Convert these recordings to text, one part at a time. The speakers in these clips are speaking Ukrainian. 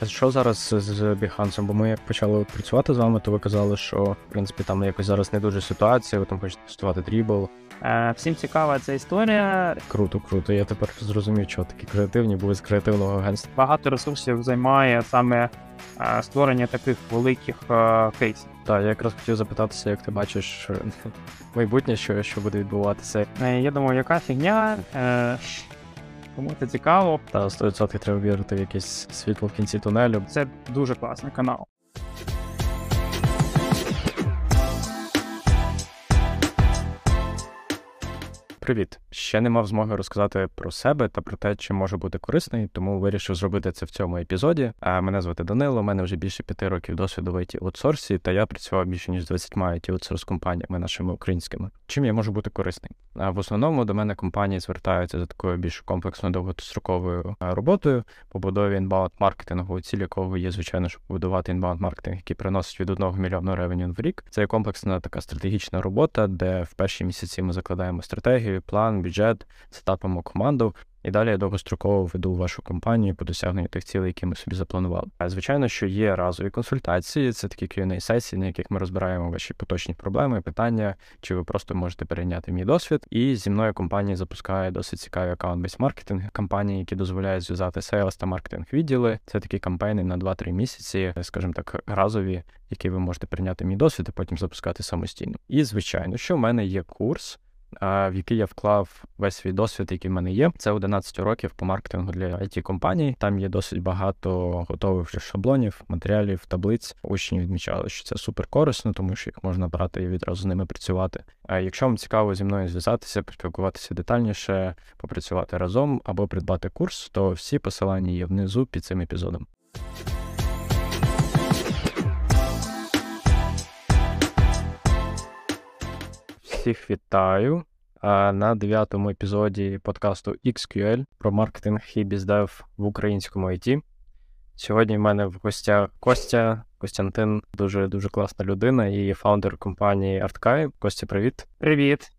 А що зараз з Behance? Бо ми як почали працювати з вами, то ви казали, що в принципі там якось зараз не дуже ситуація, ви там хочете тестувати дрібл. Е, Всім цікава ця історія. Круто, круто. Я тепер зрозумів, що такі креативні, бо ви з креативного агентства. Багато ресурсів займає саме е, створення таких великих е, кейсів. Так, я якраз хотів запитатися, як ти бачиш майбутнє, що, що буде відбуватися. Е, Я думаю, яка фігня. е, Кому це цікаво, Та 100% треба вірити в якесь світло в кінці тунелю. це дуже класний канал. Привіт! Ще не мав змоги розказати про себе та про те, чи може бути корисний, тому вирішив зробити це в цьому епізоді. А мене звати Данило. У мене вже більше п'яти років досвіду в it аутсорсі, та я працював більше ніж 20 it аутсорс компаніями нашими українськими. Чим я можу бути корисний? А в основному до мене компанії звертаються за такою більш комплексною довгостроковою роботою, побудові inbound маркетингу, ціль якого є, звичайно, щоб побудувати inbound маркетинг, який приносить від 1 мільйону revenue в рік. Це комплексна така стратегічна робота, де в перші місяці ми закладаємо стратегію, план, бюджет, сетапимо команду. І далі я довгостроково веду вашу компанію по досягненню тих цілей, які ми собі запланували. Звичайно, що є разові консультації, це такі Q&A сесії, на яких ми розбираємо ваші поточні проблеми, питання, чи ви просто можете перейняти мій досвід. І зі мною компанія запускає досить цікаві account-based маркетинг кампанії, які дозволяють зв'язати sales та маркетинг відділи. Це такі кампейни на 2-3 місяці, скажімо так, разові, які ви можете прийняти мій досвід і потім запускати самостійно. І звичайно, що в мене є курс в який я вклав весь свій досвід, який в мене є. Це 11 років по маркетингу для it компаній. Там є досить багато готових шаблонів, матеріалів, таблиць. Учні відмічали, що це супер корисно, тому що їх можна брати і відразу з ними працювати. А якщо вам цікаво зі мною зв'язатися, поспілкуватися детальніше, попрацювати разом або придбати курс, то всі посилання є внизу під цим епізодом. Всіх вітаю на дев'ятому епізоді подкасту XQL про маркетинг і біздев в українському IT. Сьогодні в мене в гостях Костя Костянтин, дуже дуже класна людина і фаундер компанії ArtKai. Костя, привіт. Привіт,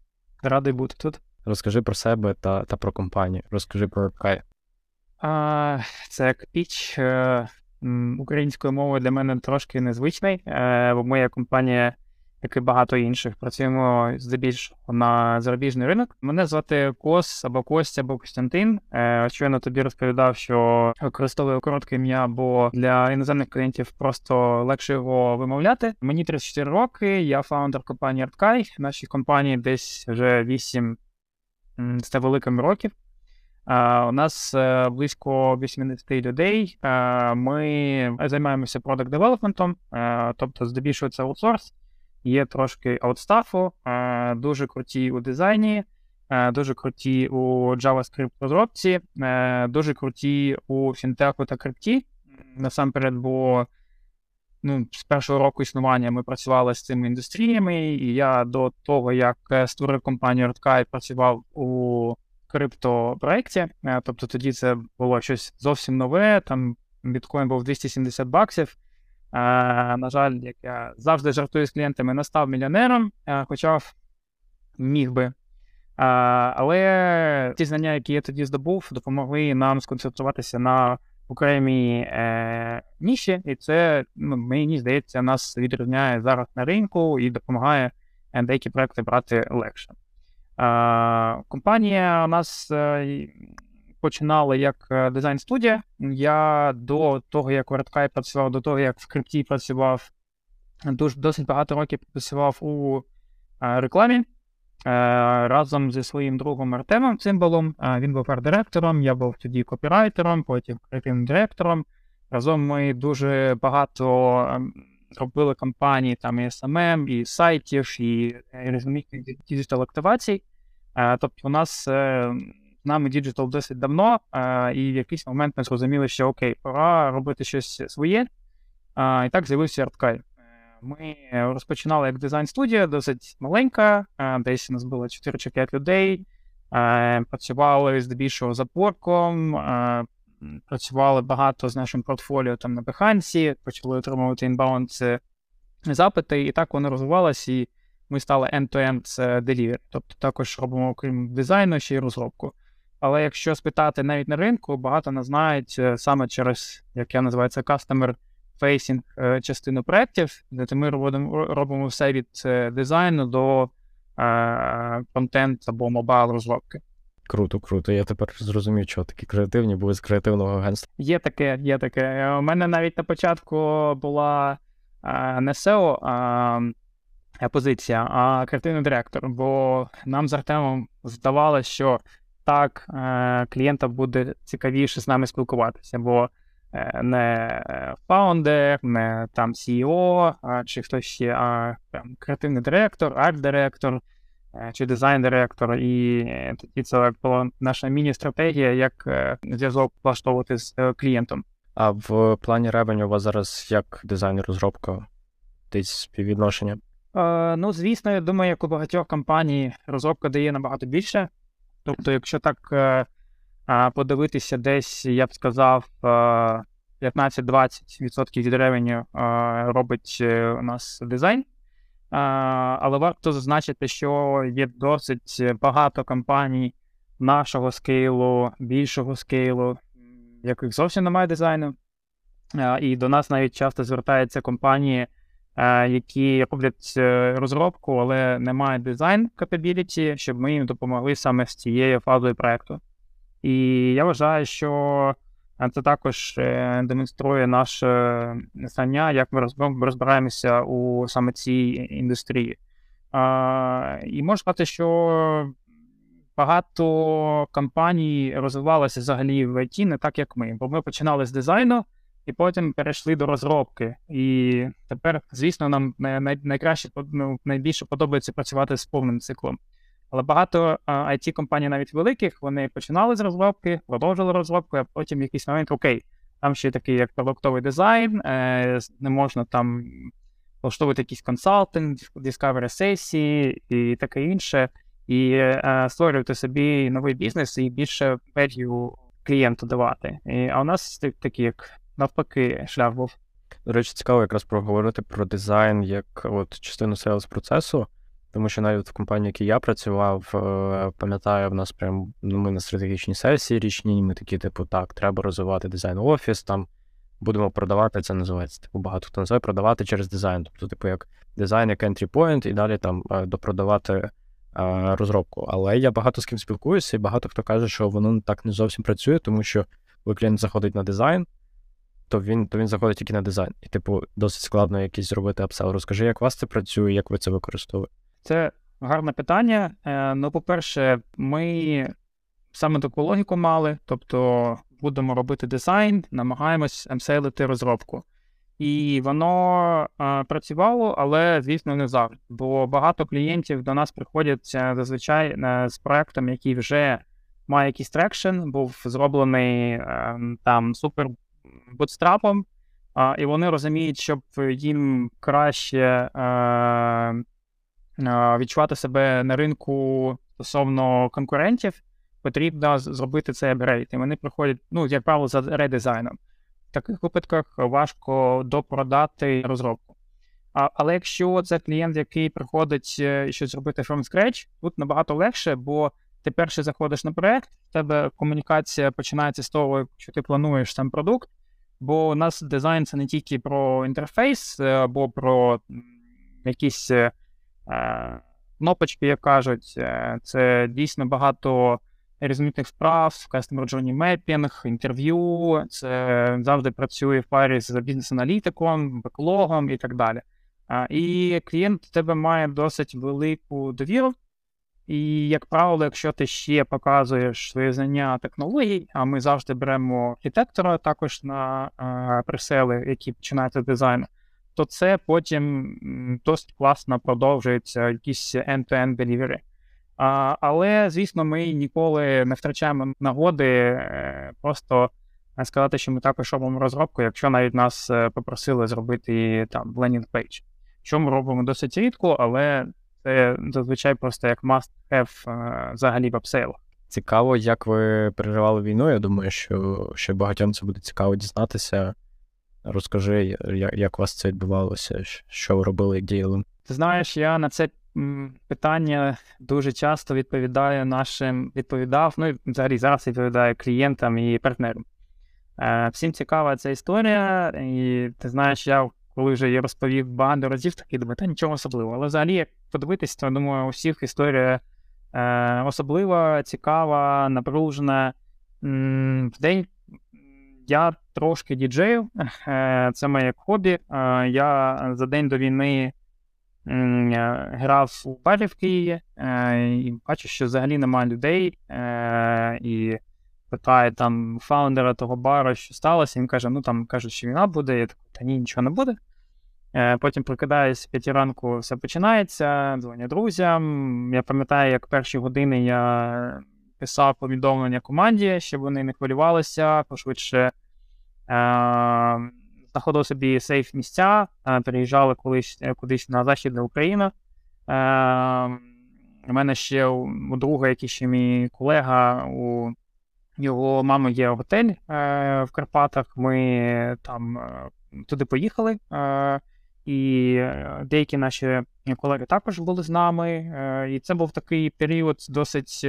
радий бути тут. Розкажи про себе та та про компанію. Розкажи про ArtKai. А, Це як піч е, українською мовою для мене трошки незвичний, е, бо моя компанія як і багато інших, працюємо здебільшого на зарубіжний ринок. Мене звати Кос або Костя, або Костянтин. Е, щойно тобі розповідав, що використовую коротке ім'я, бо для іноземних клієнтів просто легше його вимовляти. Мені 34 роки, я фаундер компанії ArtKai. Нашій компанії десь вже 8 з невеликими років. Uh, у нас uh, близько 80 людей. Ми займаємося продакт девелопментом, тобто здебільшого це аутсорс є трошки аутстафу, е, дуже круті у дизайні, е, дуже круті у JavaScript розробці, е, дуже круті у фінтеху та крипті. Насамперед, бо ну, з першого року існування ми працювали з цими індустріями, і я до того, як створив компанію Artkai, працював у криптопроєкті. Тобто тоді це було щось зовсім нове. Там біткоін був 270 баксів. Е, на жаль, як я завжди жартую з клієнтами, не став мільйонером, е, хоча міг би. Е, але ті знання, які я тоді здобув, допомогли нам сконцентруватися на окремій е, ніші, і це, ну, мені здається, нас відрізняє зараз на ринку і допомагає деякі проекти брати легше. Е, компанія у нас починали як е, дизайн-студія. Я до того, як в WordKai працював, до того, як в крипті працював, дуже досить багато років працював у е, рекламі. Е, разом зі своїм другом Артемом Цимбалом. Він був арт-директором, я був тоді копірайтером, потім креативним директором. Разом ми дуже багато ем, робили кампанії там і SMM, і сайтів, і різноманітних digital активацій. Тобто, у нас нами digital досить давно, а, і в якийсь момент ми зрозуміли, що окей, пора робити щось своє. А, І так з'явився ArtKai. Е, ми розпочинали як дизайн-студія, досить маленька, а, десь у нас було 4 чи 5 людей. Працювали здебільшого з Upwork ом, працювали багато з нашим портфоліо там на Behance, почали отримувати inbound запити, і так воно розвивалося, і ми стали end-to-end delivery. Тобто також робимо, окрім дизайну, ще й розробку. Але якщо спитати навіть на ринку, багато нас знають е, саме через, як я називаю це, customer facing е, частину проєктів, де ми робимо, робимо все від е, дизайну до е, контент або мобайл розробки. Круто, круто. Я тепер зрозумів, чого такі креативні були з креативного агентства. Є таке, є таке. У мене навіть на початку була е, не SEO а, а позиція, а креативний директор. Бо нам з Артемом здавалося, що так е, клієнта буде цікавіше з нами спілкуватися, бо е, не фаундер, не там CEO, чи хтось ще, а там, креативний директор, арт-директор е, чи дизайн-директор. І тоді це була наша міні-стратегія, як зв'язок влаштовувати з клієнтом. А в плані ревеню у вас зараз як дизайн-розробка Десь співвідношення? Е, ну, звісно, я думаю, як у багатьох компаній розробка дає набагато більше. Тобто, якщо так е, е, подивитися, десь я б сказав, е, 15-20% від ревеню е, робить е, у нас дизайн. Е, але варто зазначити, що є досить багато компаній нашого скейлу, більшого скейлу, яких зовсім немає дизайну. Е, і до нас навіть часто звертаються компанії, е, які роблять е, розробку, але не мають дизайн capability, щоб ми їм допомогли саме з цією фазою проекту. І я вважаю, що е, це також е, демонструє наше знання, як ми розбираємося у саме цій індустрії. Е, І можу сказати, що багато компаній розвивалося взагалі в IT не так, як ми, бо ми починали з дизайну і потім перейшли до розробки. І тепер, звісно, нам най- най- найкраще ну, найбільше подобається працювати з повним циклом. Але багато it компаній, навіть великих, вони починали з розробки, продовжили розробку, а потім в якийсь момент окей, там ще такий як продуктовий дизайн, е, не можна там влаштовувати якийсь консалтинг, discovery сесії і таке інше, і е, створювати собі новий бізнес і більше value клієнту давати. І, а у нас так- такий як навпаки шлях був. До речі, цікаво якраз проговорити про дизайн як от частину селс процесу, тому що навіть в компанії, в якій я працював, е, пам'ятаю, в нас прям ну, ми на стратегічній сесії річній, ми такі, типу, так, треба розвивати дизайн офіс, там будемо продавати, це називається. Типу, багато хто називає продавати через дизайн. Тобто, типу, як дизайн, як entry point, і далі там е, допродавати е, розробку. Але я багато з ким спілкуюся, і багато хто каже, що воно так не зовсім працює, тому що коли клієнт заходить на дизайн, то він, то він заходить тільки на дизайн. І, типу, досить складно якийсь зробити апсел. Розкажи, як у вас це працює, як ви це використовуєте? Це гарне питання. Е, Ну, по-перше, ми саме таку логіку мали, тобто будемо робити дизайн, намагаємось апсейлити розробку. І воно е, працювало, але, звісно, не завжди. Бо багато клієнтів до нас приходять е, зазвичай е, з проектом, який вже має якийсь traction, був зроблений е, там супер бутстрапом, а, і вони розуміють, що їм краще е, е, відчувати себе на ринку стосовно конкурентів, потрібно зробити цей апгрейд. І вони приходять, ну, як правило, за редизайном. В таких випадках важко допродати розробку. А, але якщо це клієнт, який приходить е, щось зробити from scratch, тут набагато легше, бо ти перший заходиш на проект, в тебе комунікація починається з того, що ти плануєш сам продукт. Бо у нас дизайн це не тільки про інтерфейс, е, або про якісь е, е, кнопочки, як кажуть. Це дійсно багато різноманітних справ, Customer Journey Mapping, інтерв'ю. Це завжди працює в парі з бізнес-аналітиком, беклогом і так далі. І клієнт в тебе має досить велику довіру. І, як правило, якщо ти ще показуєш свої знання технологій, а ми завжди беремо архітектора також на е, пресели, які починаються з дизайну, то це потім досить класно продовжується якісь end-to-end delivery. А, але, звісно, ми ніколи не втрачаємо нагоди е, просто сказати, що ми також робимо розробку, якщо навіть нас е, попросили зробити там landing page. Що ми робимо досить рідко, але це зазвичай просто як must-have е, взагалі в апсейлах. Цікаво, як ви переживали війну. Я думаю, що ще багатьом це буде цікаво дізнатися. Розкажи, як, як у вас це відбувалося, що ви робили, як діяли. Ти знаєш, я на це питання дуже часто відповідає нашим відповідав, ну і взагалі зараз відповідає клієнтам і партнерам. Е, всім цікава ця історія, і ти знаєш, я коли вже я розповів багато разів, такий думаю, та нічого особливого. Але взагалі, як подивитись, то думаю, у всіх історія е, особлива, цікава, напружена. В день я трошки діджею, е, це моє хобі. Е, я за день до війни е, грав у барі в Києві і бачу, що взагалі немає людей. І питає там фаундера того бару, що сталося. Він каже: ну там кажуть, що війна буде. Я такий, та ні, нічого не буде. Потім прокидаюсь п'ятій ранку, все починається, дзвоню друзям. Я пам'ятаю, як перші години я писав повідомлення команді, щоб вони не хвилювалися, пошвидше е, знаходив собі сейф місця, е, переїжджали колись е, кудись на Західну Україну. Е, У мене ще у друга, який ще мій колега, у його мами є готель е, в Карпатах. Ми там е, туди поїхали. Е, і е, деякі наші колеги також були з нами. Е, і це був такий період досить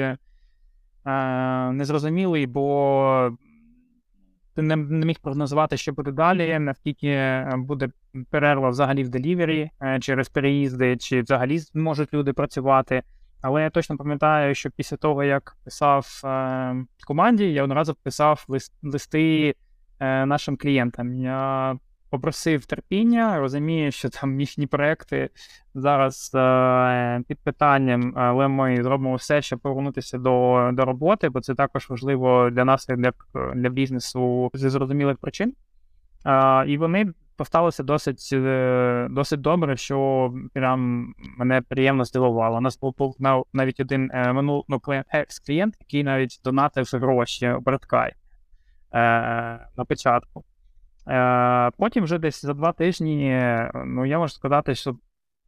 Е, незрозумілий, бо ти не, не міг прогнозувати, що буде далі, наскільки е, буде перерва взагалі в делівері е, через переїзди, чи взагалі можуть люди працювати. Але я точно пам'ятаю, що після того, як писав е, команді, я одразу писав лист, листи е, нашим клієнтам. Я попросив терпіння, розумію, що там їхні проекти зараз е, під питанням, але ми зробимо все, щоб повернутися до до роботи, бо це також важливо для нас, як для, для бізнесу зі зрозумілих причин. Е, і вони поставилися досить е, досить добре, що прям мене приємно здивувало. У нас був навіть один е, минул ну, екс-клієнт, який навіть донатив гроші Браткай е, на початку. Е, потім вже десь за два тижні, ну я можу сказати, що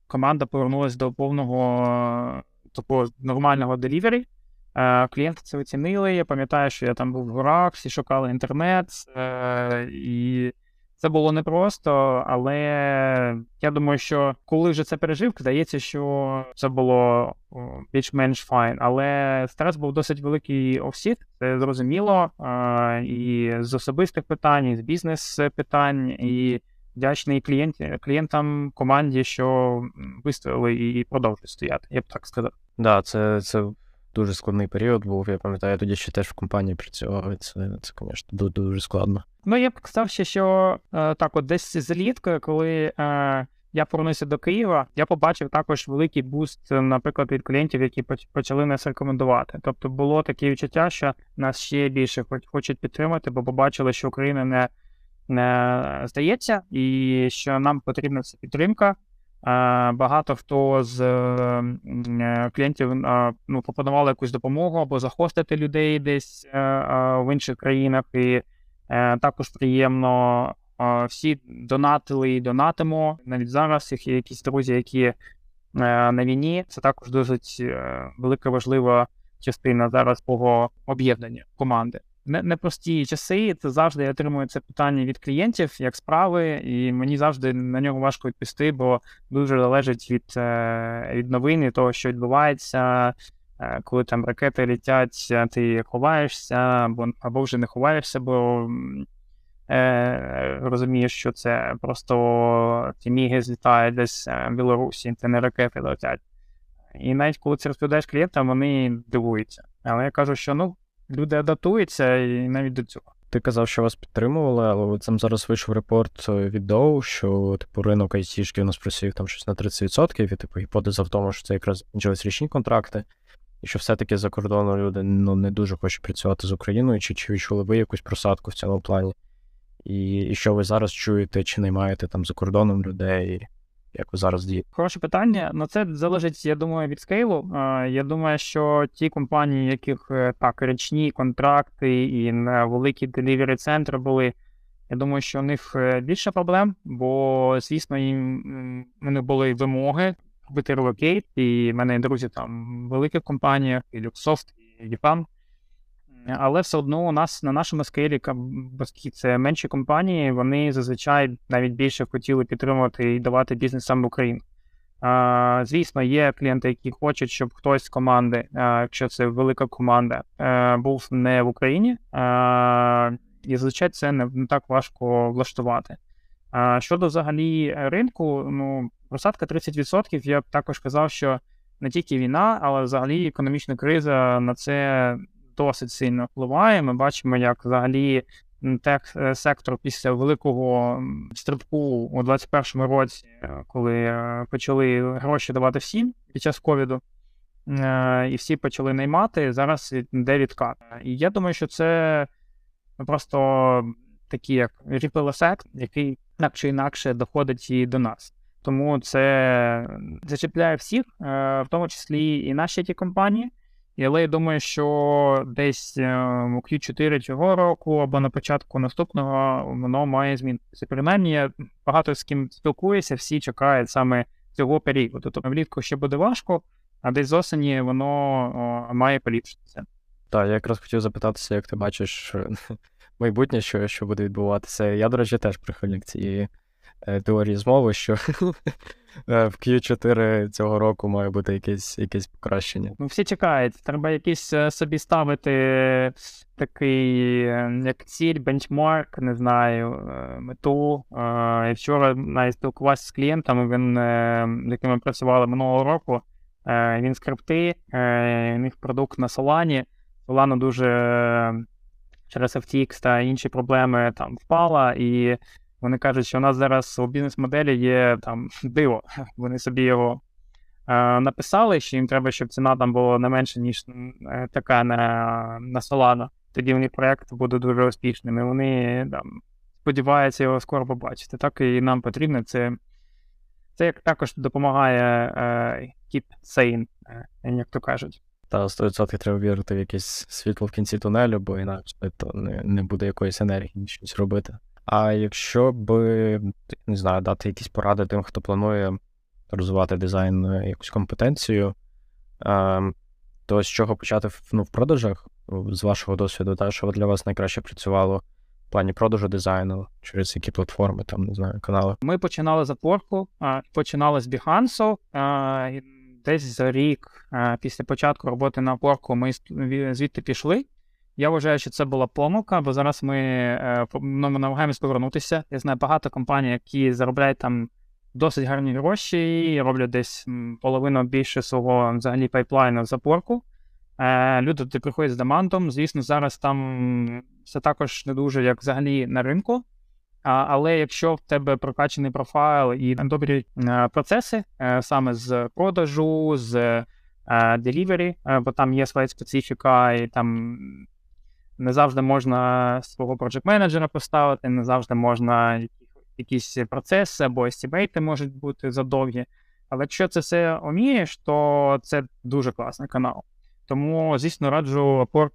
команда повернулася до повного такого нормального делівері. Е, клієнти це оцінили. Я пам'ятаю, що я там був в горах, всі шукали інтернет, е, і це було непросто, але я думаю, що коли вже це пережив, здається, що це було більш-менш файн. Але стрес був досить великий у всіх, це зрозуміло. І з особистих питань, і з бізнес-питань, і вдячний клієнт, клієнтам команді, що вистояли і продовжують стояти. Я б так сказав. Да, це це дуже складний період був. Я пам'ятаю, я тоді ще теж в компанії працював. і Це, це, звісно, дуже, дуже складно. Ну, я б сказав ще, що е, так, от десь злітку, коли е, я повернувся до Києва, я побачив також великий буст, наприклад, від клієнтів, які почали нас рекомендувати. Тобто було таке відчуття, що нас ще більше хочуть підтримати, бо побачили, що Україна не не здається, і що нам потрібна ця підтримка. Багато хто з е, клієнтів ну, пропонували якусь допомогу або захостити людей десь е, в інших країнах. І е, також приємно всі донатили і донатимо. Навіть зараз їх є якісь друзі, які на війні. Це також досить велика важлива частина зараз того об'єднання команди непрості часи. Це завжди я отримую це питання від клієнтів, як справи, і мені завжди на нього важко відповісти, бо дуже залежить від е, від новини, того, що відбувається. Е, коли там ракети літять, ти ховаєшся, або або вже не ховаєшся, бо е, розумієш, що це просто ті міги злітають десь е, в Білорусі, це не ракети летять. І навіть коли це розповідаєш клієнтам, вони дивуються. Але я кажу, що ну люди адаптуються і навіть до цього. Ти казав, що вас підтримували, але там зараз вийшов репорт від Dow, що типу ринок айтішки у нас просів там щось на 30%, і типу гіпотеза в тому, що це якраз закінчились річні контракти, і що все-таки за кордоном люди ну, не дуже хочуть працювати з Україною, чи чи відчули ви якусь просадку в цьому плані? І, і що ви зараз чуєте, чи не маєте там за кордоном людей? Як ви зараз дієте? Хороше питання. Ну це залежить, я думаю, від скейлу. Я думаю, що ті компанії, яких е, так річні контракти і великі delivery центри були. Я думаю, що у них е, більше проблем, бо, звісно, їм них були вимоги робити relocate, і в мене друзі там в великих компаніях, і Luxoft, і EPAM. Але все одно у нас на нашому скейлі, оскільки це менші компанії, вони зазвичай навіть більше хотіли підтримувати і давати бізнес саме в Україну. А, Звісно, є клієнти, які хочуть, щоб хтось з команди, а, якщо це велика команда, а, був не в Україні. І зазвичай це не, так важко влаштувати. Щодо взагалі ринку, ну просадка 30%, я б також казав, що не тільки війна, але взагалі економічна криза на це досить сильно впливає. Ми бачимо, як взагалі тех сектор після великого стрибку у 2021 році, коли почали гроші давати всім під час ковіду, і всі почали наймати. Зараз йде відкат. І я думаю, що це просто такий як ripple який так чи інакше доходить і до нас. Тому це зачіпляє всіх, в тому числі і наші ті компанії. Але я думаю, що десь у Q4 цього року або на початку наступного воно має змінитися. Принаймні, я багато з ким спілкуюся, всі чекають саме цього періоду. Тобто влітку ще буде важко, а десь з осені воно о, має поліпшитися. Так, я якраз хотів запитатися, як ти бачиш майбутнє, що що буде відбуватися. Я, до речі, теж прихильник цієї е, теорії змови, що е, в Q4 цього року має бути якесь якесь покращення. Ну, всі чекають. Треба якийсь е, собі ставити такий, як ціль, бенчмарк, не знаю, мету. Я вчора навіть спілкувався з клієнтами, він, з якими працювали минулого року. Він скрипти, у них продукт на Solana. Solana дуже через FTX та інші проблеми там впала, і вони кажуть, що у нас зараз у бізнес-моделі є там диво. Вони собі його е, написали, що їм треба, щоб ціна там була не менше, ніж е, така на на Solana. Тоді вони проєкт буде дуже успішним. І вони там сподіваються його скоро побачити. Так і нам потрібно. Це це як також допомагає е, keep sane, е, як то кажуть. Та 100% треба вірити в якесь світло в кінці тунелю, бо інакше то не не буде якоїсь енергії щось робити. А якщо б не знаю, дати якісь поради тим, хто планує розвивати дизайн е, якусь компетенцію, ем, то з чого почати ну, в продажах з вашого досвіду, та що для вас найкраще працювало в плані продажу дизайну, через які платформи, там не знаю, канали? Ми починали з Upwork, починали з Behance, десь за рік після початку роботи на опорку ми звідти пішли. Я вважаю, що це була помилка, бо зараз ми е, намагаємось повернутися. Я знаю багато компаній, які заробляють там досить гарні гроші, і роблять десь половину більше свого взагалі пайплайну за порку. Е, люди туди приходять з демантом. Звісно, зараз там все також не дуже як взагалі на ринку. Але якщо в тебе прокачаний профайл і добрі е, процеси е, саме з продажу, з е, delivery, бо там є своя специфіка, і там не завжди можна свого project менеджера поставити, не завжди можна якісь процеси або естімейти можуть бути задовгі. Але якщо це все вмієш, то це дуже класний канал. Тому, звісно, раджу Upwork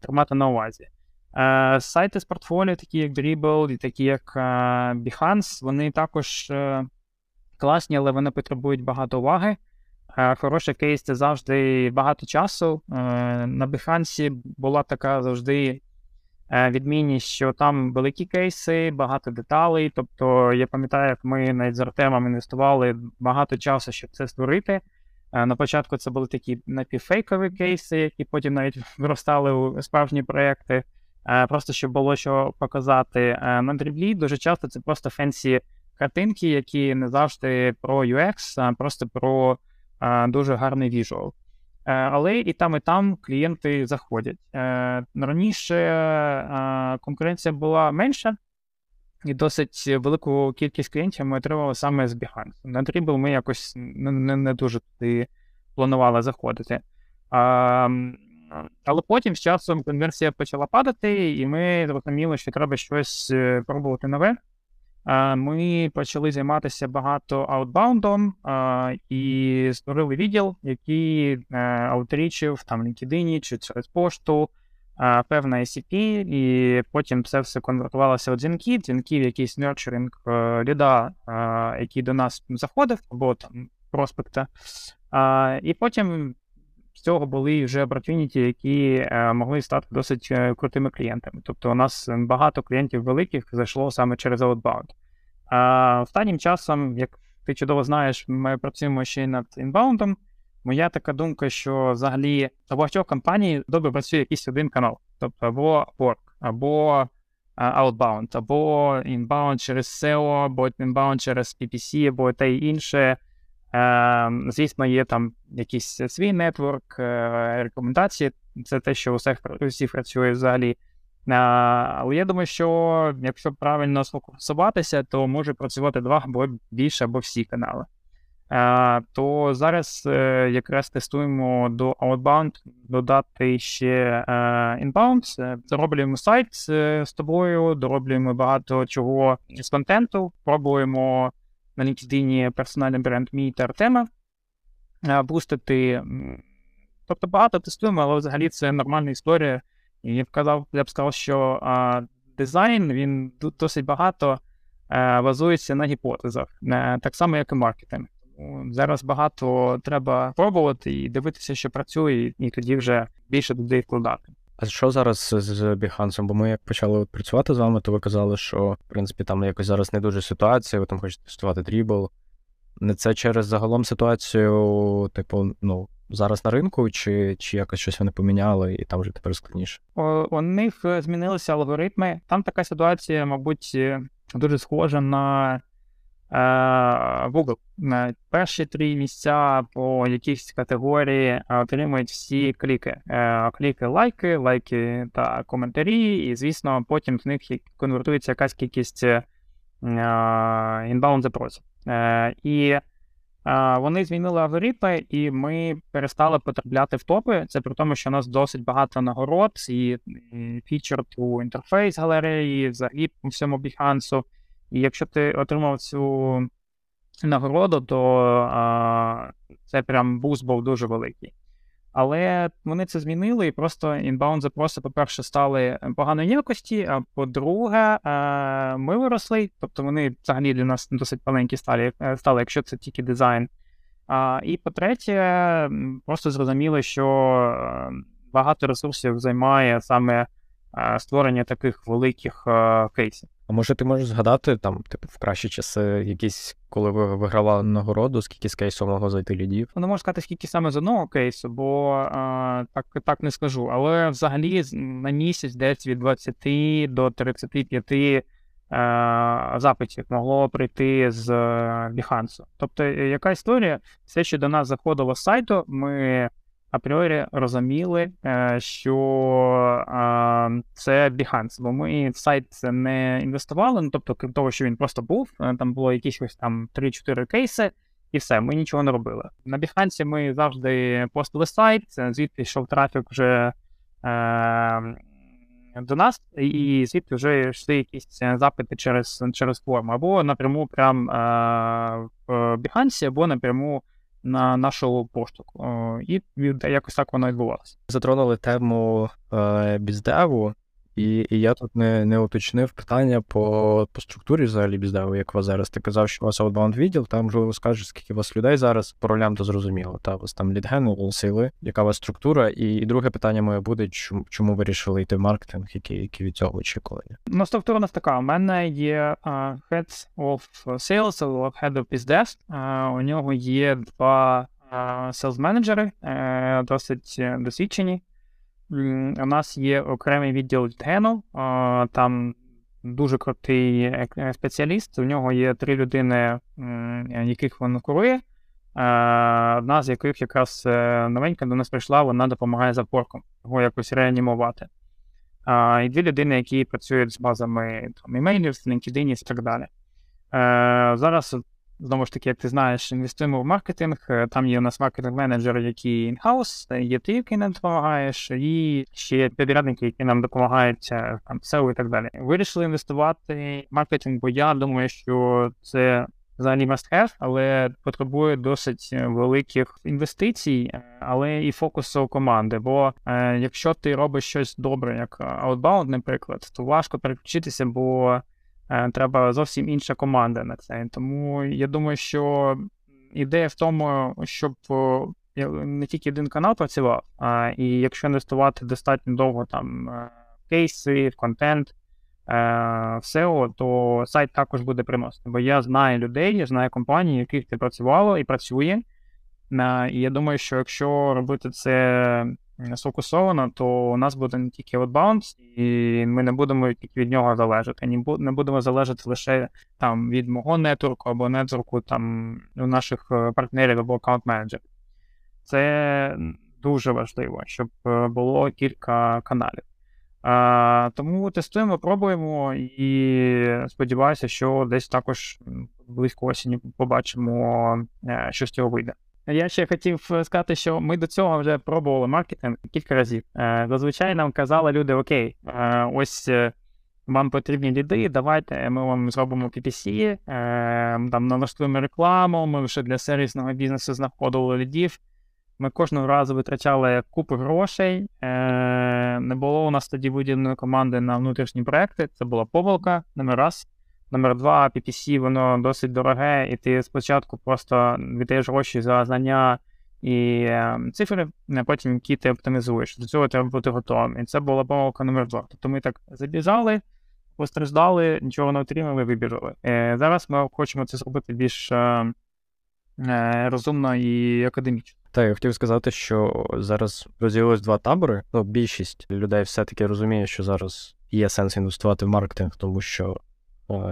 тримати на увазі. Е, сайти з портфоліо, такі як Dribble і такі як е, Behance, вони також е, класні, але вони потребують багато уваги. Хороший кейс це завжди багато часу. На Behance була така завжди відмінність, що там великі кейси, багато деталей. Тобто, я пам'ятаю, як ми навіть з Артемом інвестували багато часу, щоб це створити. На початку це були такі напівфейкові кейси, які потім навіть виростали у справжні проекти. Е, просто щоб було що показати. Е, на Dribbble дуже часто це просто fancy картинки, які не завжди про UX, а просто про е, дуже гарний visual. Але і там, і там клієнти заходять. Раніше конкуренція була менша, і досить велику кількість клієнтів ми отримали саме з Behance. На Dribble ми якось не, не, не дуже туди планували заходити. Але потім з часом конверсія почала падати, і ми зрозуміли, що треба щось е, пробувати нове. Ми почали займатися багато аутбаундом і створили відділ, який е, аутрічив там LinkedIn чи через пошту, певна ICP, і потім це все конвертувалося у дзвінки, дзвінки в якийсь нерчеринг ліда, який до нас заходив, або там проспекта. І потім з цього були вже opportunity, які е, могли стати досить е, крутими клієнтами. Тобто, у нас багато клієнтів великих зайшло саме через Outbound. А Останнім часом, як ти чудово знаєш, ми працюємо ще й над інбаундом. Моя така думка, що взагалі у багатьох компаній добре працює якийсь один канал, тобто або Work, або outbound, або inbound через SEO, або inbound через PPC, або те й інше. Е, Звісно, є там якийсь свій нетворк, е, рекомендації. Це те, що у всіх, усіх працює взагалі. Е, але я думаю, що якщо правильно сфокусуватися, то може працювати два або більше, або всі канали. Е, то зараз якраз тестуємо до Outbound додати ще е, Inbound. Дороблюємо сайт з тобою, дороблюємо багато чого з контенту, пробуємо на LinkedIn персональний бренд мій та Артема бустити. Тобто багато тестуємо, але взагалі це нормальна історія. І я б казав, я б сказав, що а, дизайн він досить багато а, базується на гіпотезах, а, так само, як і маркетинг. Зараз багато треба пробувати і дивитися, що працює, і тоді вже більше туди вкладати. А що зараз з Behance? Бо ми як почали працювати з вами, то ви казали, що в принципі там якось зараз не дуже ситуація, ви там хочете тестувати дрібл. Не це через загалом ситуацію, типу, ну, зараз на ринку, чи чи якось щось вони поміняли, і там вже тепер складніше? У них е, змінилися алгоритми. Там така ситуація, мабуть, е, дуже схожа на Google. Е, перші три місця по якійсь категорії отримують всі кліки. Е, кліки, лайки, лайки та коментарі, і, звісно, потім з них конвертується якась кількість inbound запросів. І вони змінили алгоритми, і ми перестали потрапляти в топи. Це при тому, що у нас досить багато нагород, і feature у інтерфейс галереї, взагалі по всьому Behance у. І якщо ти отримав цю нагороду, то а, це прям boost був дуже великий. Але вони це змінили, і просто inbound запроси, по-перше, стали поганої якості. А по-друге, ми виросли, тобто вони взагалі для нас досить маленькі стали, е, стали, якщо це тільки дизайн. А, І по-третє, просто зрозуміло, що е, багато ресурсів займає саме створення таких великих кейсів. А може ти можеш згадати там, типу, в кращі часи, якісь, коли ви вигравали нагороду, скільки з кейсу могло зайти лідів? Ну, не можу сказати, скільки саме з одного кейсу, бо а, так так не скажу. Але взагалі на місяць десь від 20 до 35 а, запитів могло прийти з Behance. Тобто, яка історія? Все, що до нас заходило з сайту, ми апріорі розуміли, е, що це Behance, бо ми в сайт не інвестували. Ну тобто, крім того, що він просто був, е, там було якісь там 3-4 кейси. І все, ми нічого не робили. На Behance ми завжди постили сайт, звідти йшов трафік вже е, до нас, і звідти вже йшли якісь запити через через форму, або напряму прям е, в Behance, або напряму на нашу пошту. І якось так воно відбувалося. Затронули тему е, біздеву, і і я тут не не уточнив питання по по структурі взагалі біздеву, як у вас зараз. Ти казав, що у вас outbound відділ, там можливо скажеш, скільки у вас людей зараз по ролям, то зрозуміло. Та у вас там лідгени, сили, яка у вас структура? І і друге питання моє буде: чому чому вирішили йти в маркетинг, які які від цього очікування? Ну, структура у нас така. У мене є uh, Head of Sales Head of BizDev. Uh, у нього є два селс менеджери uh, досить досвідчені. У нас є окремий відділ Гену, там дуже крутий е, спеціаліст. У нього є три людини, яких він курує. Одна з яких якраз е, новенька до нас прийшла, вона допомагає за порком, його якось реанімувати. І дві людини, які працюють з базами там, емейлів, LinkedIn і так далі. Е, зараз Знову ж таки, як ти знаєш, інвестуємо в маркетинг. Е, там є у нас маркетинг-менеджер, який інхаус, є ти, який нам допомагаєш, і ще підрядники, які нам допомагають е, там SEO і так далі. Вирішили інвестувати в маркетинг, бо я думаю, що це взагалі must have, але потребує досить великих інвестицій, е, але і фокусу команди. Бо е, якщо ти робиш щось добре, як Outbound, наприклад, то важко переключитися, бо. Е, треба зовсім інша команда на це. Тому я думаю, що ідея в тому, щоб не тільки один канал працював, а і якщо інвестувати достатньо довго там е, в кейси, в контент, SEO, то сайт також буде приносити. Бо я знаю людей, я знаю компанії, яких ти працювало і працює. І я думаю, що якщо робити це сфокусовано, то у нас буде не тільки outbound, і ми не будемо тільки від нього залежати. Не будемо залежати лише там від мого нетворку або нетворку там у наших е, партнерів або аккаунт-менеджерів. Це дуже важливо, щоб е, було кілька каналів. А, Тому тестуємо, пробуємо і сподіваюся, що десь також близько осені побачимо, е, що з цього вийде. Я ще хотів е, сказати, що ми до цього вже пробували маркетинг кілька разів. Е, зазвичай нам казали люди: Окей, е, ось вам потрібні ліди, давайте ми вам зробимо PPC, там налаштуємо рекламу, ми вже для сервісного бізнесу знаходили лідів. Ми кожного разу витрачали купу грошей. Не було у нас тоді виділеної команди на внутрішні проекти. Це була помилка, номер раз. Номер два, PPC, воно досить дороге, і ти спочатку просто віддаєш гроші за знання і е, цифри, а потім які ти оптимізуєш. До цього треба бути готовим. І це була помилка номер два. Тобто ми так забіжали, постраждали, нічого не отримали, вибіжали. Е, зараз ми хочемо це зробити більш е, е, розумно і академічно. Так, я хотів сказати, що зараз розділилось два табори. Ну, більшість людей все-таки розуміє, що зараз є сенс інвестувати в маркетинг, тому що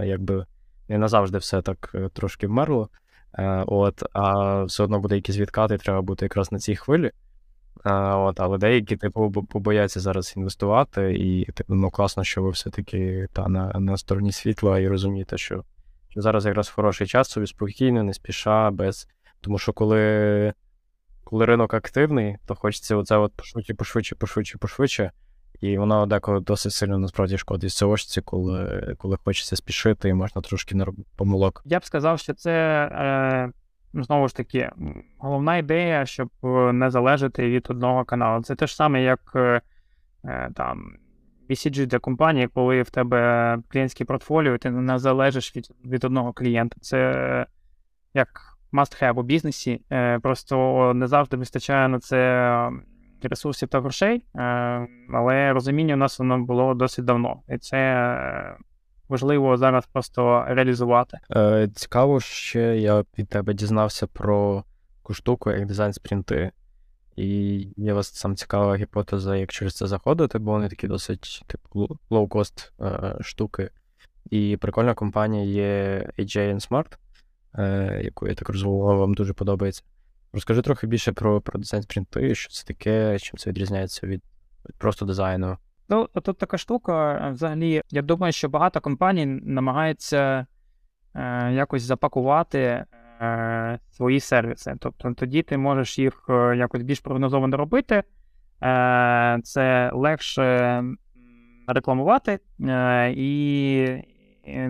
якби не назавжди все так е, трошки вмерло. Е, от, А все одно буде якісь відкати, треба бути якраз на цій хвилі. От, Але деякі типу побояться зараз інвестувати, і типу, ну класно, що ви все-таки та на на стороні світла і розумієте, що що зараз якраз хороший час, собі спокійно, не спіша, без. Тому що коли коли ринок активний, то хочеться оце от пошвидше, пошвидше, пошвидше, пошвидше. І воно деколи досить сильно насправді шкодить СОшці, коли коли хочеться спішити і можна трошки наробити помилок. Я б сказав, що це е, знову ж таки головна ідея, щоб е, не залежати від одного каналу. Це те ж саме, як е, е там BCG для компанії, коли в тебе клієнтське портфоліо, ти не залежиш від від одного клієнта. Це як must have у бізнесі. Е, Просто не завжди вистачає на це ресурсів та грошей, е, але розуміння у нас воно було досить давно. І це е, важливо зараз просто реалізувати. Е, Цікаво, ще я від тебе дізнався про таку штуку, як дизайн спринти. І є вас сам цікава гіпотеза, як через це заходити, бо вони такі досить типу лоу-кост штуки. І прикольна компанія є AJ Smart, яку я так розумію, вам дуже подобається. Розкажи трохи більше про про дизайн спринти, що це таке, чим це відрізняється від, від просто дизайну. Ну, тут така штука. Взагалі, я думаю, що багато компаній намагаються е, якось запакувати е, свої сервіси. Тобто тоді ти можеш їх е, якось більш прогнозовано робити. Е, Це легше рекламувати. Е, І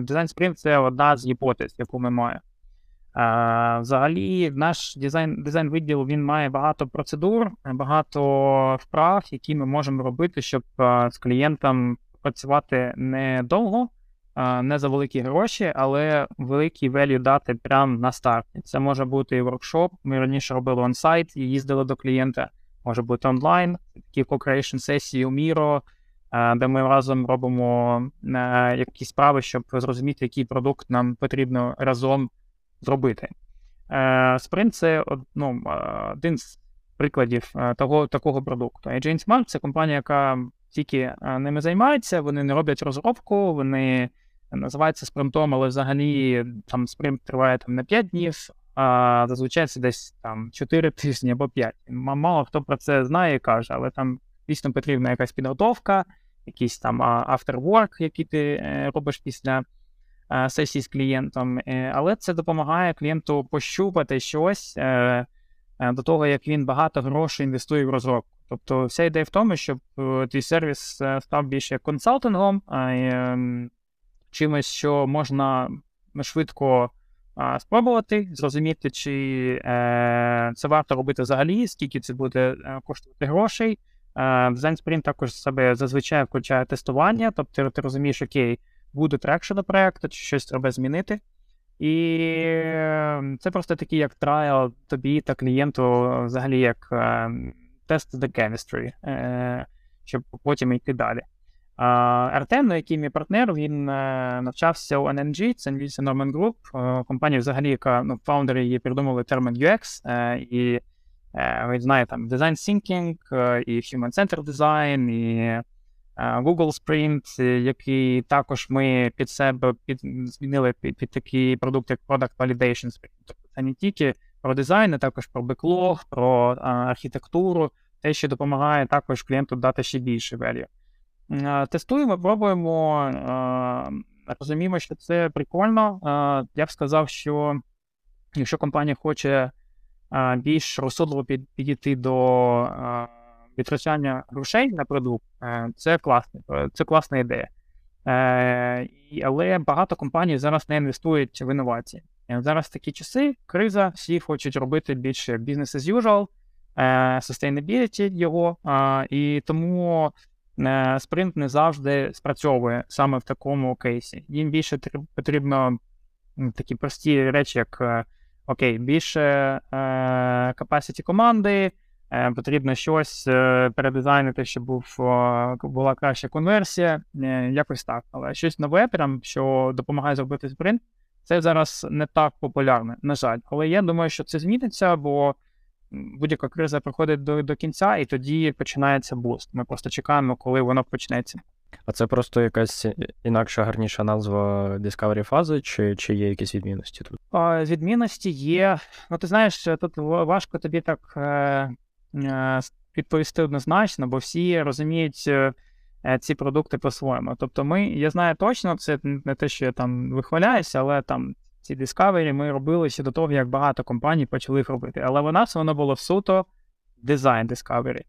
дизайн спринт це одна з гіпотез, яку ми маємо. Взагалі, наш дизайн дизайн відділ він має багато процедур, багато вправ, які ми можемо робити, щоб з клієнтом працювати не довго, не за великі гроші, але великий value дати прямо на старті. Це може бути і воркшоп. Ми раніше робили онсайт і їздили до клієнта. Може бути онлайн, такі co-creation сесії у Miro, де ми разом робимо е, якісь справи, щоб зрозуміти, який продукт нам потрібно разом зробити. Е, це ну, один з прикладів е, того, такого продукту. Agent Smart це компанія, яка тільки е, ними займається, вони не роблять розробку, вони називаються спринтом, але взагалі там спринт триває там, на 5 днів, а зазвичай це десь там 4 тижні або 5. Мало хто про це знає і каже, але там дійсно потрібна якась підготовка, якийсь там after який ти робиш після. Е, сесії з клієнтом, е, але це допомагає клієнту пощупати щось е, до того, як він багато грошей інвестує в розробку. Тобто, вся ідея в тому, щоб твій сервіс став більше консалтингом, ем, чимось, що можна швидко спробувати, зрозуміти, чи це варто робити взагалі, скільки це буде коштувати грошей. Design Sprint також себе зазвичай включає тестування, тобто ти розумієш, окей буде traction до проекту, чи щось треба змінити. І ем, це просто такий як трайл тобі та клієнту, взагалі, як тест the chemistry, е, щоб потім йти далі. Артем, на який мій партнер, він навчався у NNG, це Nielsen Norman Group, компанія, взагалі, яка ну, фаундери її придумали термін UX, і ви знаєте, там Design Thinking, і Human Centered Design, і Google Sprint, який також ми під себе під, змінили під, під такий продукт, як Product Validation Sprint. Тобто це не тільки про дизайн, а також про беклог, про а, архітектуру, те, що допомагає також клієнту дати ще більше value. Тестуємо, пробуємо, розуміємо, що це прикольно. Я б сказав, що якщо компанія хоче більш розсудливо підійти до витрачання грошей на продукт, е, це класно, е, це класна ідея. Е, але багато компаній зараз не інвестують в інновації. Зараз такі часи, криза, всі хочуть робити більше business as usual, sustainability його, і тому спринт не завжди спрацьовує саме в такому кейсі. Їм більше потрібно такі прості речі, як окей, більше capacity команди. Е, потрібно щось е, передизайнити, щоб був, була краща конверсія, е, якось так. Але щось нове, прям, що допомагає зробити спринт, це зараз не так популярне, на жаль. Але я думаю, що це зміниться, бо будь-яка криза приходить до до кінця, і тоді починається буст. Ми просто чекаємо, коли воно почнеться. А це просто якась інакша гарніша назва Discovery фази, чи чи є якісь відмінності тут? Відмінності є. Ну, ти знаєш, тут важко тобі так відповісти однозначно, бо всі розуміють е, е, ці продукти по-своєму. Тобто, ми, я знаю точно, це не те, що я там вихваляюся, але там ці Discovery ми робили ще до того, як багато компаній почали їх робити. Але в нас воно було суто дизайн Discovery.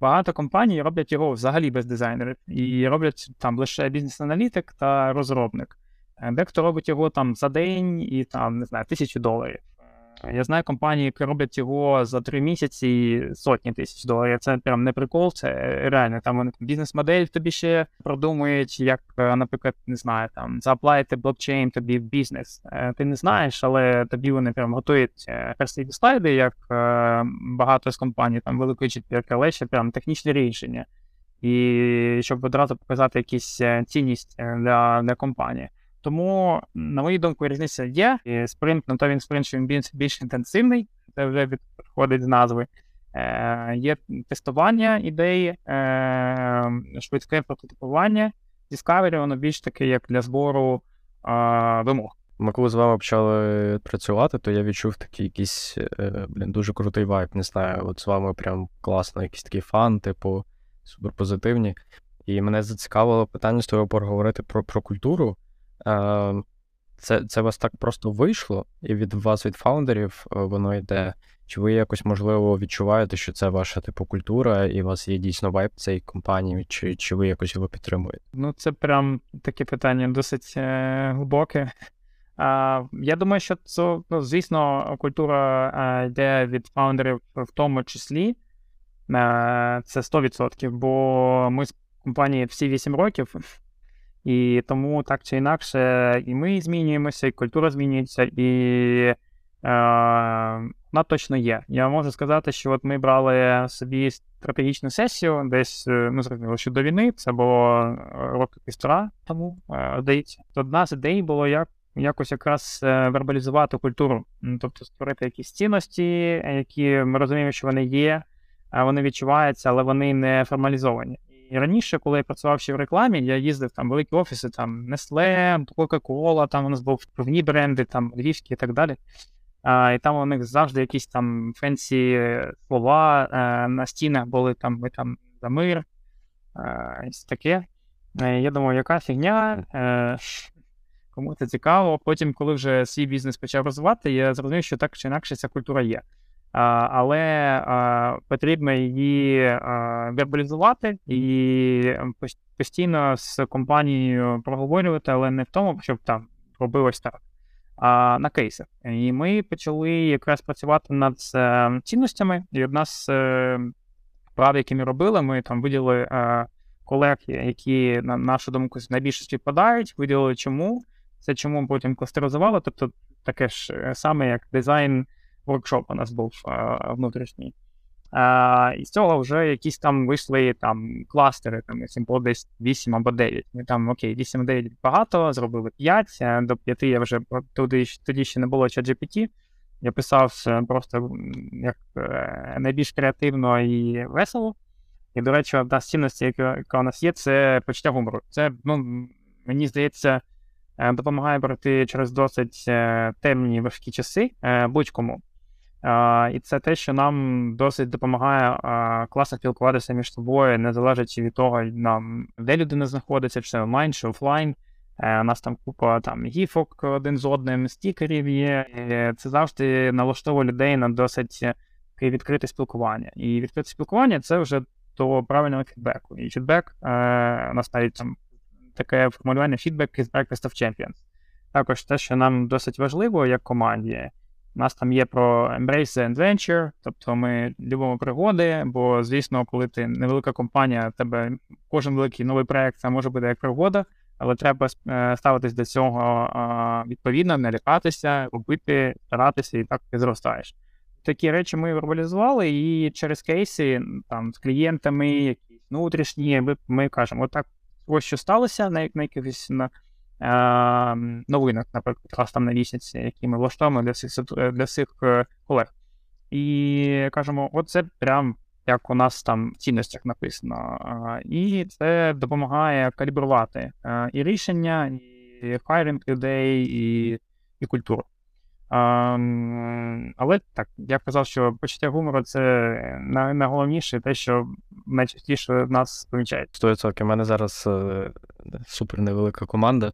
Багато компаній роблять його взагалі без дизайнерів і роблять там лише бізнес-аналітик та розробник. Дехто робить його там за день і там, не знаю, тисячу доларів. Я знаю компанії, які роблять його за три місяці сотні тисяч доларів. Це прям не прикол, це реально. Там вони бізнес-модель тобі ще продумують, як, е, наприклад, не знаю, там зааплаїти блокчейн тобі в бізнес. Е, ти не знаєш, але тобі вони прям готують е, красиві слайди, як багато з компаній, там великої четвірки, але ще прям технічні рішення. І щоб одразу показати якісь цінність для, для компанії. Тому, на мою думку, різниця є. І Спринт, ну то він спринт, що він більш, більш інтенсивний, це вже відходить з назви. Е, Є тестування ідеї, е, швидке прототипування. Discovery, воно більш таке, як для збору е, вимог. Ми коли з вами почали працювати, то я відчув такий якийсь е, блін, дуже крутий вайб. Не знаю, от з вами прям класно, якийсь такий фан, типу, суперпозитивні. І мене зацікавило питання з тобою поговорити про, про культуру. Ем, це це вас так просто вийшло, і від вас, від фаундерів, е, воно йде. Чи ви якось, можливо, відчуваєте, що це ваша типу культура, і у вас є дійсно вайб цієї компанії, чи чи ви якось його підтримуєте? Ну, це прям таке питання досить е, глибоке. А, Я думаю, що це, ну, звісно, культура а, йде від фаундерів в тому числі. А, це 100%, бо ми з компанії всі 8 років. І тому так чи інакше, і ми змінюємося, і культура змінюється, і е, вона точно є. Я можу сказати, що от ми брали собі стратегічну сесію десь е, ну, зрозуміло, що до війни, це було е, роки півтора тому, е, здається. Одна з ідей було як. Якось якраз вербалізувати культуру, тобто створити якісь цінності, які ми розуміємо, що вони є, вони відчуваються, але вони не формалізовані. І раніше, коли я працював ще в рекламі, я їздив там в великі офіси, там Nestle, Coca-Cola, там у нас був певні бренди, там львівські і так далі. А, І там у них завжди якісь там фенсі слова а, на стінах були там ми там за мир. А, таке. Е, я думаю, яка фігня, е, кому це цікаво. Потім, коли вже свій бізнес почав розвивати, я зрозумів, що так чи інакше ця культура є але потрібно її вербалізувати і постійно з компанією проговорювати, але не в тому, щоб там робилось так, а на кейсах. І ми почали якраз працювати над е, цінностями, і одна з е, прав, які ми робили, ми там виділили е, колег, які на нашу думку найбільше співпадають, виділили чому. Це чому потім кластеризували, тобто таке ж саме, як дизайн воркшоп у нас був внутрішній. А, І з цього вже якісь там вийшли там кластери, там було десь 8 або 9. Ми там окей, 8-9 багато, зробили 5, до 5 я вже тоді, тоді ще не було ChatGPT. Я писав просто як е, найбільш креативно і весело. І, до речі, одна з цінностей, яка, яка у нас є, це почуття гумору. Це, ну, мені здається, е, допомагає пройти через досить е, темні важкі часи будь-кому. І це те, що нам досить допомагає класно спілкуватися між собою, не залежачи від того, де людина знаходиться, чи онлайн, чи офлайн. Е, у нас там купа там гіфок один з одним, стікерів є. Це завжди налаштовує людей на досить відкрите спілкування. І відкрите спілкування це вже до правильного фідбеку. І фідбек, е, у нас навіть там таке формулювання фідбек is breakfast of champions. Також те, що нам досить важливо як команді. У нас там є про Embrace the Adventure, тобто ми любимо пригоди, бо, звісно, коли ти невелика компанія, тебе кожен великий новий проект це може бути як пригода, але треба е, ставитись до цього відповідно, не лякатися, робити, старатися і так ти зростаєш. Такі речі ми вербалізували, і через кейси там з клієнтами, якісь внутрішні, ми, ми кажемо, отак, ось що сталося на, на якихось на новинах, наприклад, раз там на місяць, які ми влаштовуємо для всіх для всіх е, колег. І кажемо, оце прям як у нас там в цінностях написано. І це допомагає калібрувати е, і рішення, і хайринг людей, і і культуру. Але так, я казав, що почуття гумору це найголовніше те, що найчастіше нас помічають. 100%. У мене зараз е, супер невелика команда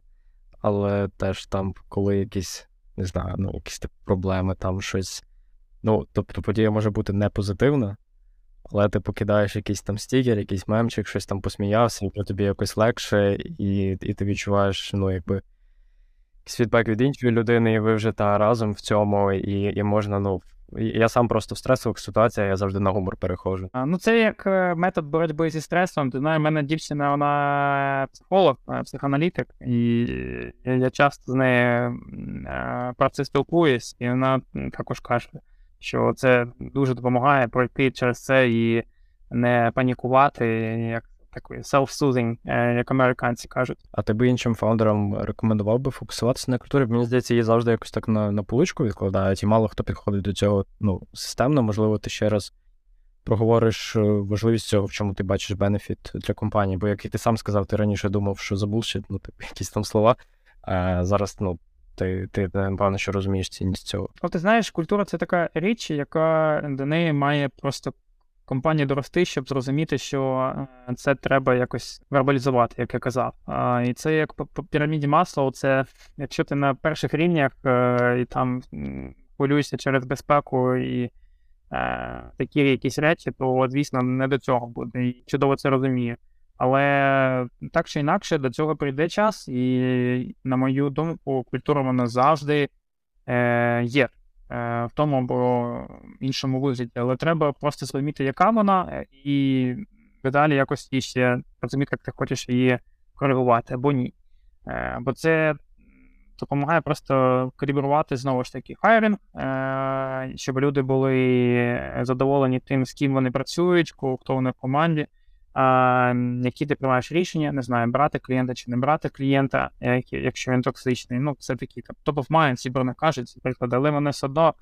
але теж там, коли якісь, не знаю, ну, якісь типу, проблеми, там щось. Ну, тобто подія може бути не позитивна, але ти покидаєш якийсь там стікер, якийсь мемчик, щось там посміявся, і тобі якось легше, і і ти відчуваєш, ну, якби фідбек від іншої людини, і ви вже та разом в цьому, і і можна, ну, я сам просто в стресових ситуаціях я завжди на гумор перехожу. А, Ну, це як е, метод боротьби зі стресом. Ти знаєш, в мене дівчина, вона психолог, е, психоаналітик, і я часто з нею е, про це спілкуюсь, і вона також каже, що це дуже допомагає пройти через це і не панікувати, як такий self-soothing, е, як американці кажуть. А ти би іншим фаундерам рекомендував би фокусуватися на культурі? Мені здається, її завжди якось так на на поличку відкладають, і мало хто підходить до цього ну, системно. Можливо, ти ще раз проговориш е, важливість цього, в чому ти бачиш бенефіт для компанії. Бо, як і ти сам сказав, ти раніше думав, що забулшить, ну, типу, якісь там слова. А зараз, ну. Ти, ти, напевно, що розумієш цінність цього. Ну, ти знаєш, культура це така річ, яка до неї має просто компанії дорости, щоб зрозуміти, що е, це треба якось вербалізувати, як я казав. І це як по піраміді масла, це якщо ти на перших рівнях е, і там хвилюєшся через безпеку і е, такі якісь речі, то, звісно, не до цього буде. І чудово це розумію. Але так чи інакше, до цього прийде час, і, на мою думку, культура вона завжди е, є. Е, в тому або іншому вигляді, але треба просто зрозуміти, яка вона, е, і далі якось ще розуміти, як ти хочеш її коригувати або ні. Е, бо це допомагає просто калібрувати знову ж таки хайринг, щоб люди були задоволені тим, з ким вони працюють, хто вони в команді які ти приймаєш рішення, не знаю, брати клієнта чи не брати клієнта, якщо він токсичний. Ну, це такі top of mind, всі про не кажуть, наприклад, але вони все одно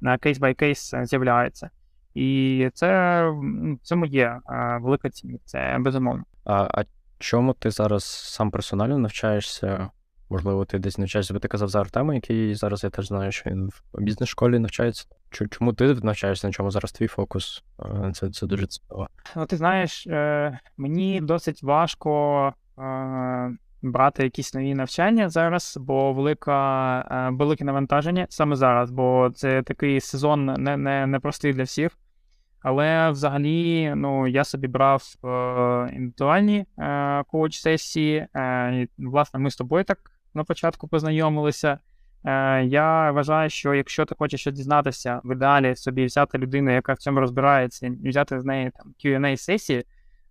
на кейс бай кейс з'являються. І це в цьому є а, велика цінність, це безумовно. А а чому ти зараз сам персонально навчаєшся Можливо, ти десь навчаєшся, бо ти казав за Артема, який зараз я теж знаю, що він в бізнес-школі навчається. Чому ти навчаєшся, на чому зараз твій фокус? Це це дуже цікаво. Ну, ти знаєш, е, мені досить важко е, брати якісь нові навчання зараз, бо велика, е, велике навантаження саме зараз, бо це такий сезон не, не, не простий для всіх. Але взагалі, ну, я собі брав е, індивідуальні е, коуч-сесії. Е, власне, ми з тобою так на початку познайомилися. Е, Я вважаю, що якщо ти хочеш щось дізнатися, в ідеалі собі взяти людину, яка в цьому розбирається, і взяти з неї там qa сесії,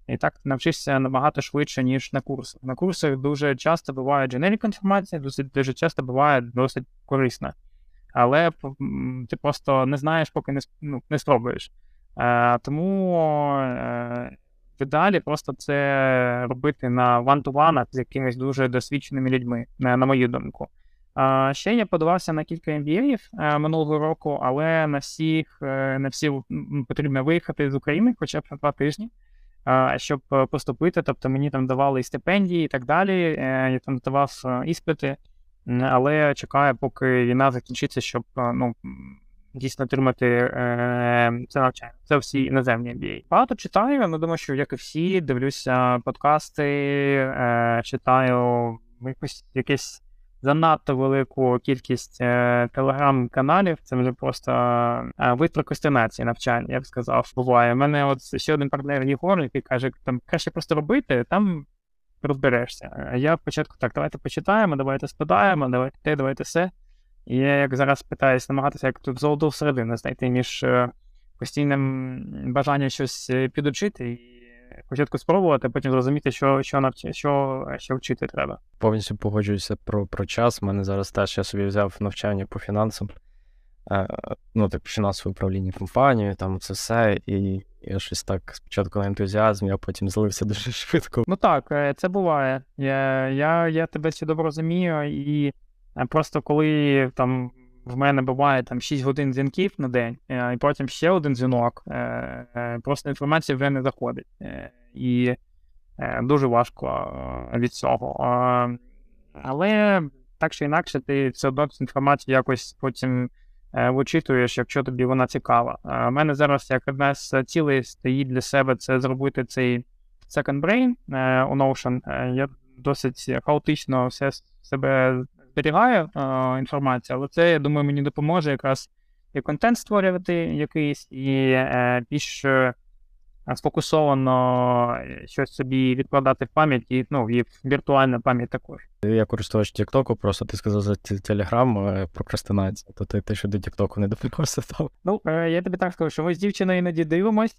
і так навчишся набагато швидше, ніж на курсах. На курсах дуже часто буває дженерік інформація, досить дуже часто буває досить корисна. Але ти просто не знаєш, поки не ну, не спробуєш. Е, тому е, в ідеалі просто це робити на ван-ту-ванах з якимись дуже досвідченими людьми, на мою думку. Ще я подавався на кілька MBA минулого року, але на всіх на всі потрібно виїхати з України хоча б на два тижні, щоб поступити. Тобто мені там давали і стипендії і так далі. Я там давав іспити, але чекаю, поки війна закінчиться, щоб ну, дійсно отримати е, це навчання. Це всі іноземні MBA. Багато читаю, ну думаю, що як і всі, дивлюся подкасти, е, читаю якось якесь занадто велику кількість е, телеграм-каналів. Це вже просто е, вид прокрастинації навчання, я б сказав. Буває. У мене от ще один партнер Єгор, який каже, там краще просто робити, там розберешся. А я спочатку так, давайте почитаємо, давайте спадаємо, давайте те, давайте все. І я як зараз питаюся намагатися як тут золоту середину знайти між е, постійним бажанням щось е, підучити і спочатку спробувати, а потім зрозуміти, що що, навчи, що, що вчити треба. Повністю погоджуюся про про час. У мене зараз теж я собі взяв навчання по фінансам, е, ну, типу, фінансове управління компанією, там це все. І я щось так спочатку на ентузіазм, я потім злився дуже швидко. Ну так, це буває. Я я, я тебе добре розумію, і просто коли там в мене буває там 6 годин дзвінків на день, е, і потім ще один дзвінок. Е, е, просто інформація вже не заходить. І дуже важко від цього. Але так чи інакше, ти все одно цю інформацію якось потім вичитуєш, якщо тобі вона цікава. У мене зараз як одна з цілей стоїть для себе це зробити цей second brain у Notion. Я досить хаотично все себе зберігаю е, інформацію, але це, я думаю, мені допоможе якраз і контент створювати якийсь, і е, більш е, сфокусовано щось собі відкладати в пам'ять і ну, і віртуальну пам'ять також. Я користувач Тіктоку, просто ти сказав за Телеграм прокрастинація, то ти, ти що до Тіктоку не допомогся там. Ну, я тобі так скажу, що ми з дівчиною іноді дивимось.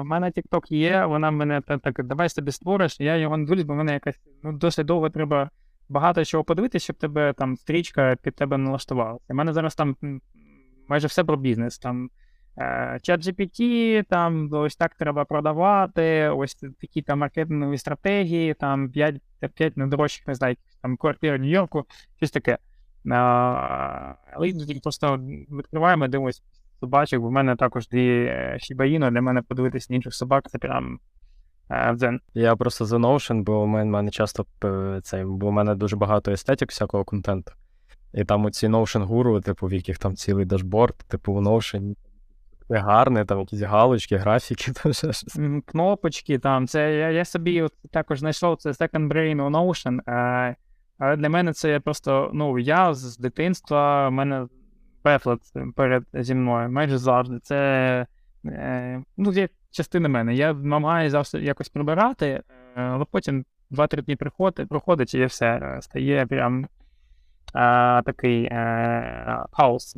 У мене Тікток є, вона мене так, давай собі створиш, я його не дивлюсь, бо в мене якась ну, досить довго треба багато чого подивитися, щоб тебе там стрічка під тебе налаштувалася. У мене зараз там майже все про бізнес. Там е, чат GPT, там ось так треба продавати, ось такі там маркетингові стратегії, там 5 5 найдорожчих, не знаю, там квартири Нью-Йорку, щось таке. Але просто відкриваємо, дивимося собачок, бо в мене також дві шібаїно, для мене подивитися на інших собак, це прям Я просто за Notion, бо у мене, часто цей, бо у мене дуже багато естетик всякого контенту. І там оці Notion гуру, типу, в яких там цілий дашборд, типу у Notion. Гарне, там якісь галочки, графіки. Там щось. Кнопочки там. Це я я собі от також знайшов це Second Brain у Notion. Але для мене це просто, ну, я з дитинства, в мене пефлет перед зі мною майже завжди. Це е, ну, є частина мене. Я намагаюся завжди якось прибирати, е, але потім 2-3 дні приходить, проходить і все е, стає прям а, такий хаос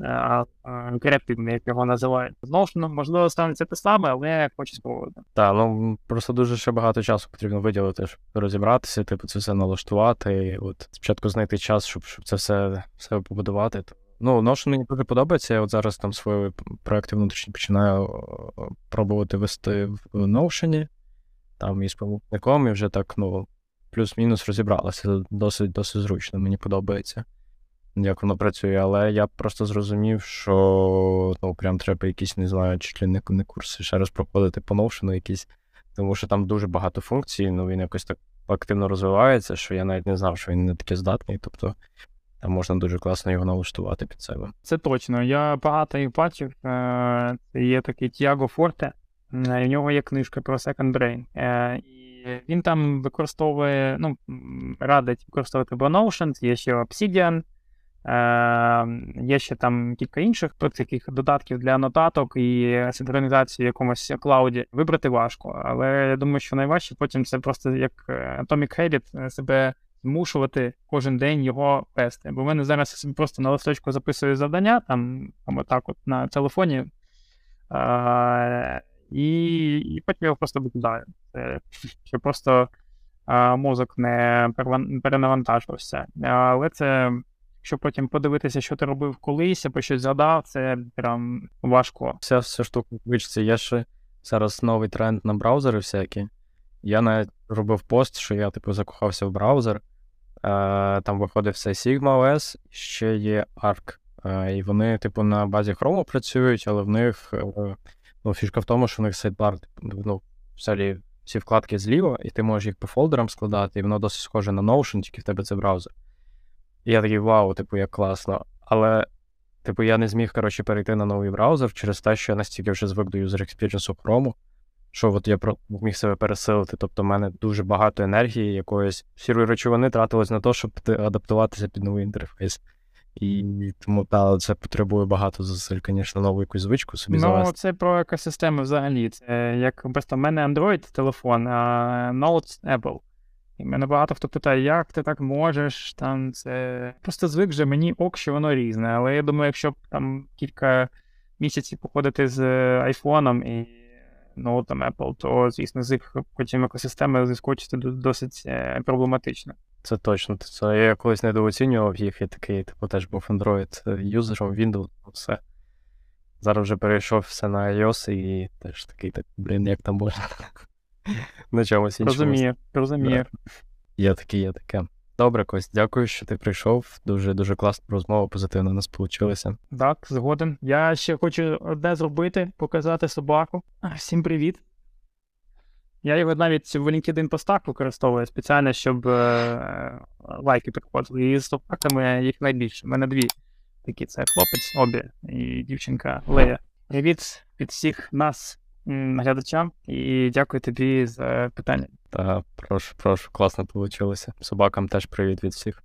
креативний, як його називають. Знову ж ну, можливо, станеться те саме, але хочу спробувати. Так, ну просто дуже ще багато часу потрібно виділити, щоб розібратися, типу, це все налаштувати. І от Спочатку знайти час, щоб щоб це все все побудувати. Ну, Notion мені дуже подобається. Я от зараз там свої проекти внутрішні починаю пробувати вести в Notion, там із помічником, і вже так, ну, плюс-мінус розібралося. Досить досить зручно, мені подобається, як воно працює. Але я просто зрозумів, що ну, прям треба якісь, не знаю, чи не, не курси ще раз проходити по Notion якісь, тому що там дуже багато функцій, ну він якось так активно розвивається, що я навіть не знав, що він не таке здатний. Тобто там можна дуже класно його налаштувати під себе. Це точно. Я багато їх бачив. Е, є такий Тіаго Форте, в нього є книжка про Second Brain. Е, і він там використовує, ну, радить використовувати Notion, є ще Obsidian, е, є ще там кілька інших таких додатків для нотаток і синхронізації в якомусь клауді. Вибрати важко, але я думаю, що найважче потім це просто як Atomic Habit себе змушувати кожен день його вести. Бо в мене зараз я просто на листочку записую завдання, там або так от на телефоні, а, і і потім його просто викидаю. Щоб просто а, мозок не перенавантажувався. Але це Якщо потім подивитися, що ти робив колись, або щось згадав, це прям важко. Вся вся штука вичиться. Є ще зараз новий тренд на браузери всякі. Я навіть робив пост, що я, типу, закохався в браузер. Е, Там виходив все Sigma OS, ще є Arc. Е, І вони, типу, на базі Chrome працюють, але в них е, ну, фішка в тому, що в них сайдбар, типу, ну, взагалі всі вкладки зліва, і ти можеш їх по фолдерам складати, і воно досить схоже на Notion, тільки в тебе це браузер. І я такий вау, типу, як класно. Але, типу, я не зміг, коротше, перейти на новий браузер через те, що я настільки вже звик до user experience Chrome, що от я міг себе пересилити. Тобто, в мене дуже багато енергії, якоїсь сірої речовини тратилось на те, щоб адаптуватися під новий інтерфейс. І тому та, це потребує багато зусиль, звісно, нову якусь звичку собі Ну, завести. це про екосистеми взагалі. Це як просто в мене Android телефон, а Note Apple. І мене багато хто питає, як ти так можеш? Там це просто звик вже мені ок, що воно різне. Але я думаю, якщо б там кілька місяців походити з айфоном і ноутом Apple, то, звісно, з їх потім екосистеми зіскочити досить е, проблематично. Це точно. Це я колись недооцінював їх, я такий, типу, теж був Android юзером, Windows, все. Зараз вже перейшов все на iOS і теж такий, так, блін, як там можна. На чомусь іншому. Розумію, розумію. Є таке, є таке. Добре, Кость, дякую, що ти прийшов. Дуже дуже класна розмова, позитивно у нас вийшло. Так, згоден. Я ще хочу одне зробити, показати собаку. Всім привіт. Я його навіть в LinkedIn постах використовую спеціально, щоб е, лайки приходили. І з собаками їх найбільше. У мене дві такі: це хлопець, обі і дівчинка Лея. Привіт від всіх нас, глядачам, і дякую тобі за питання. Та прошу, прошу, класно вийшло. Собакам теж привіт від всіх.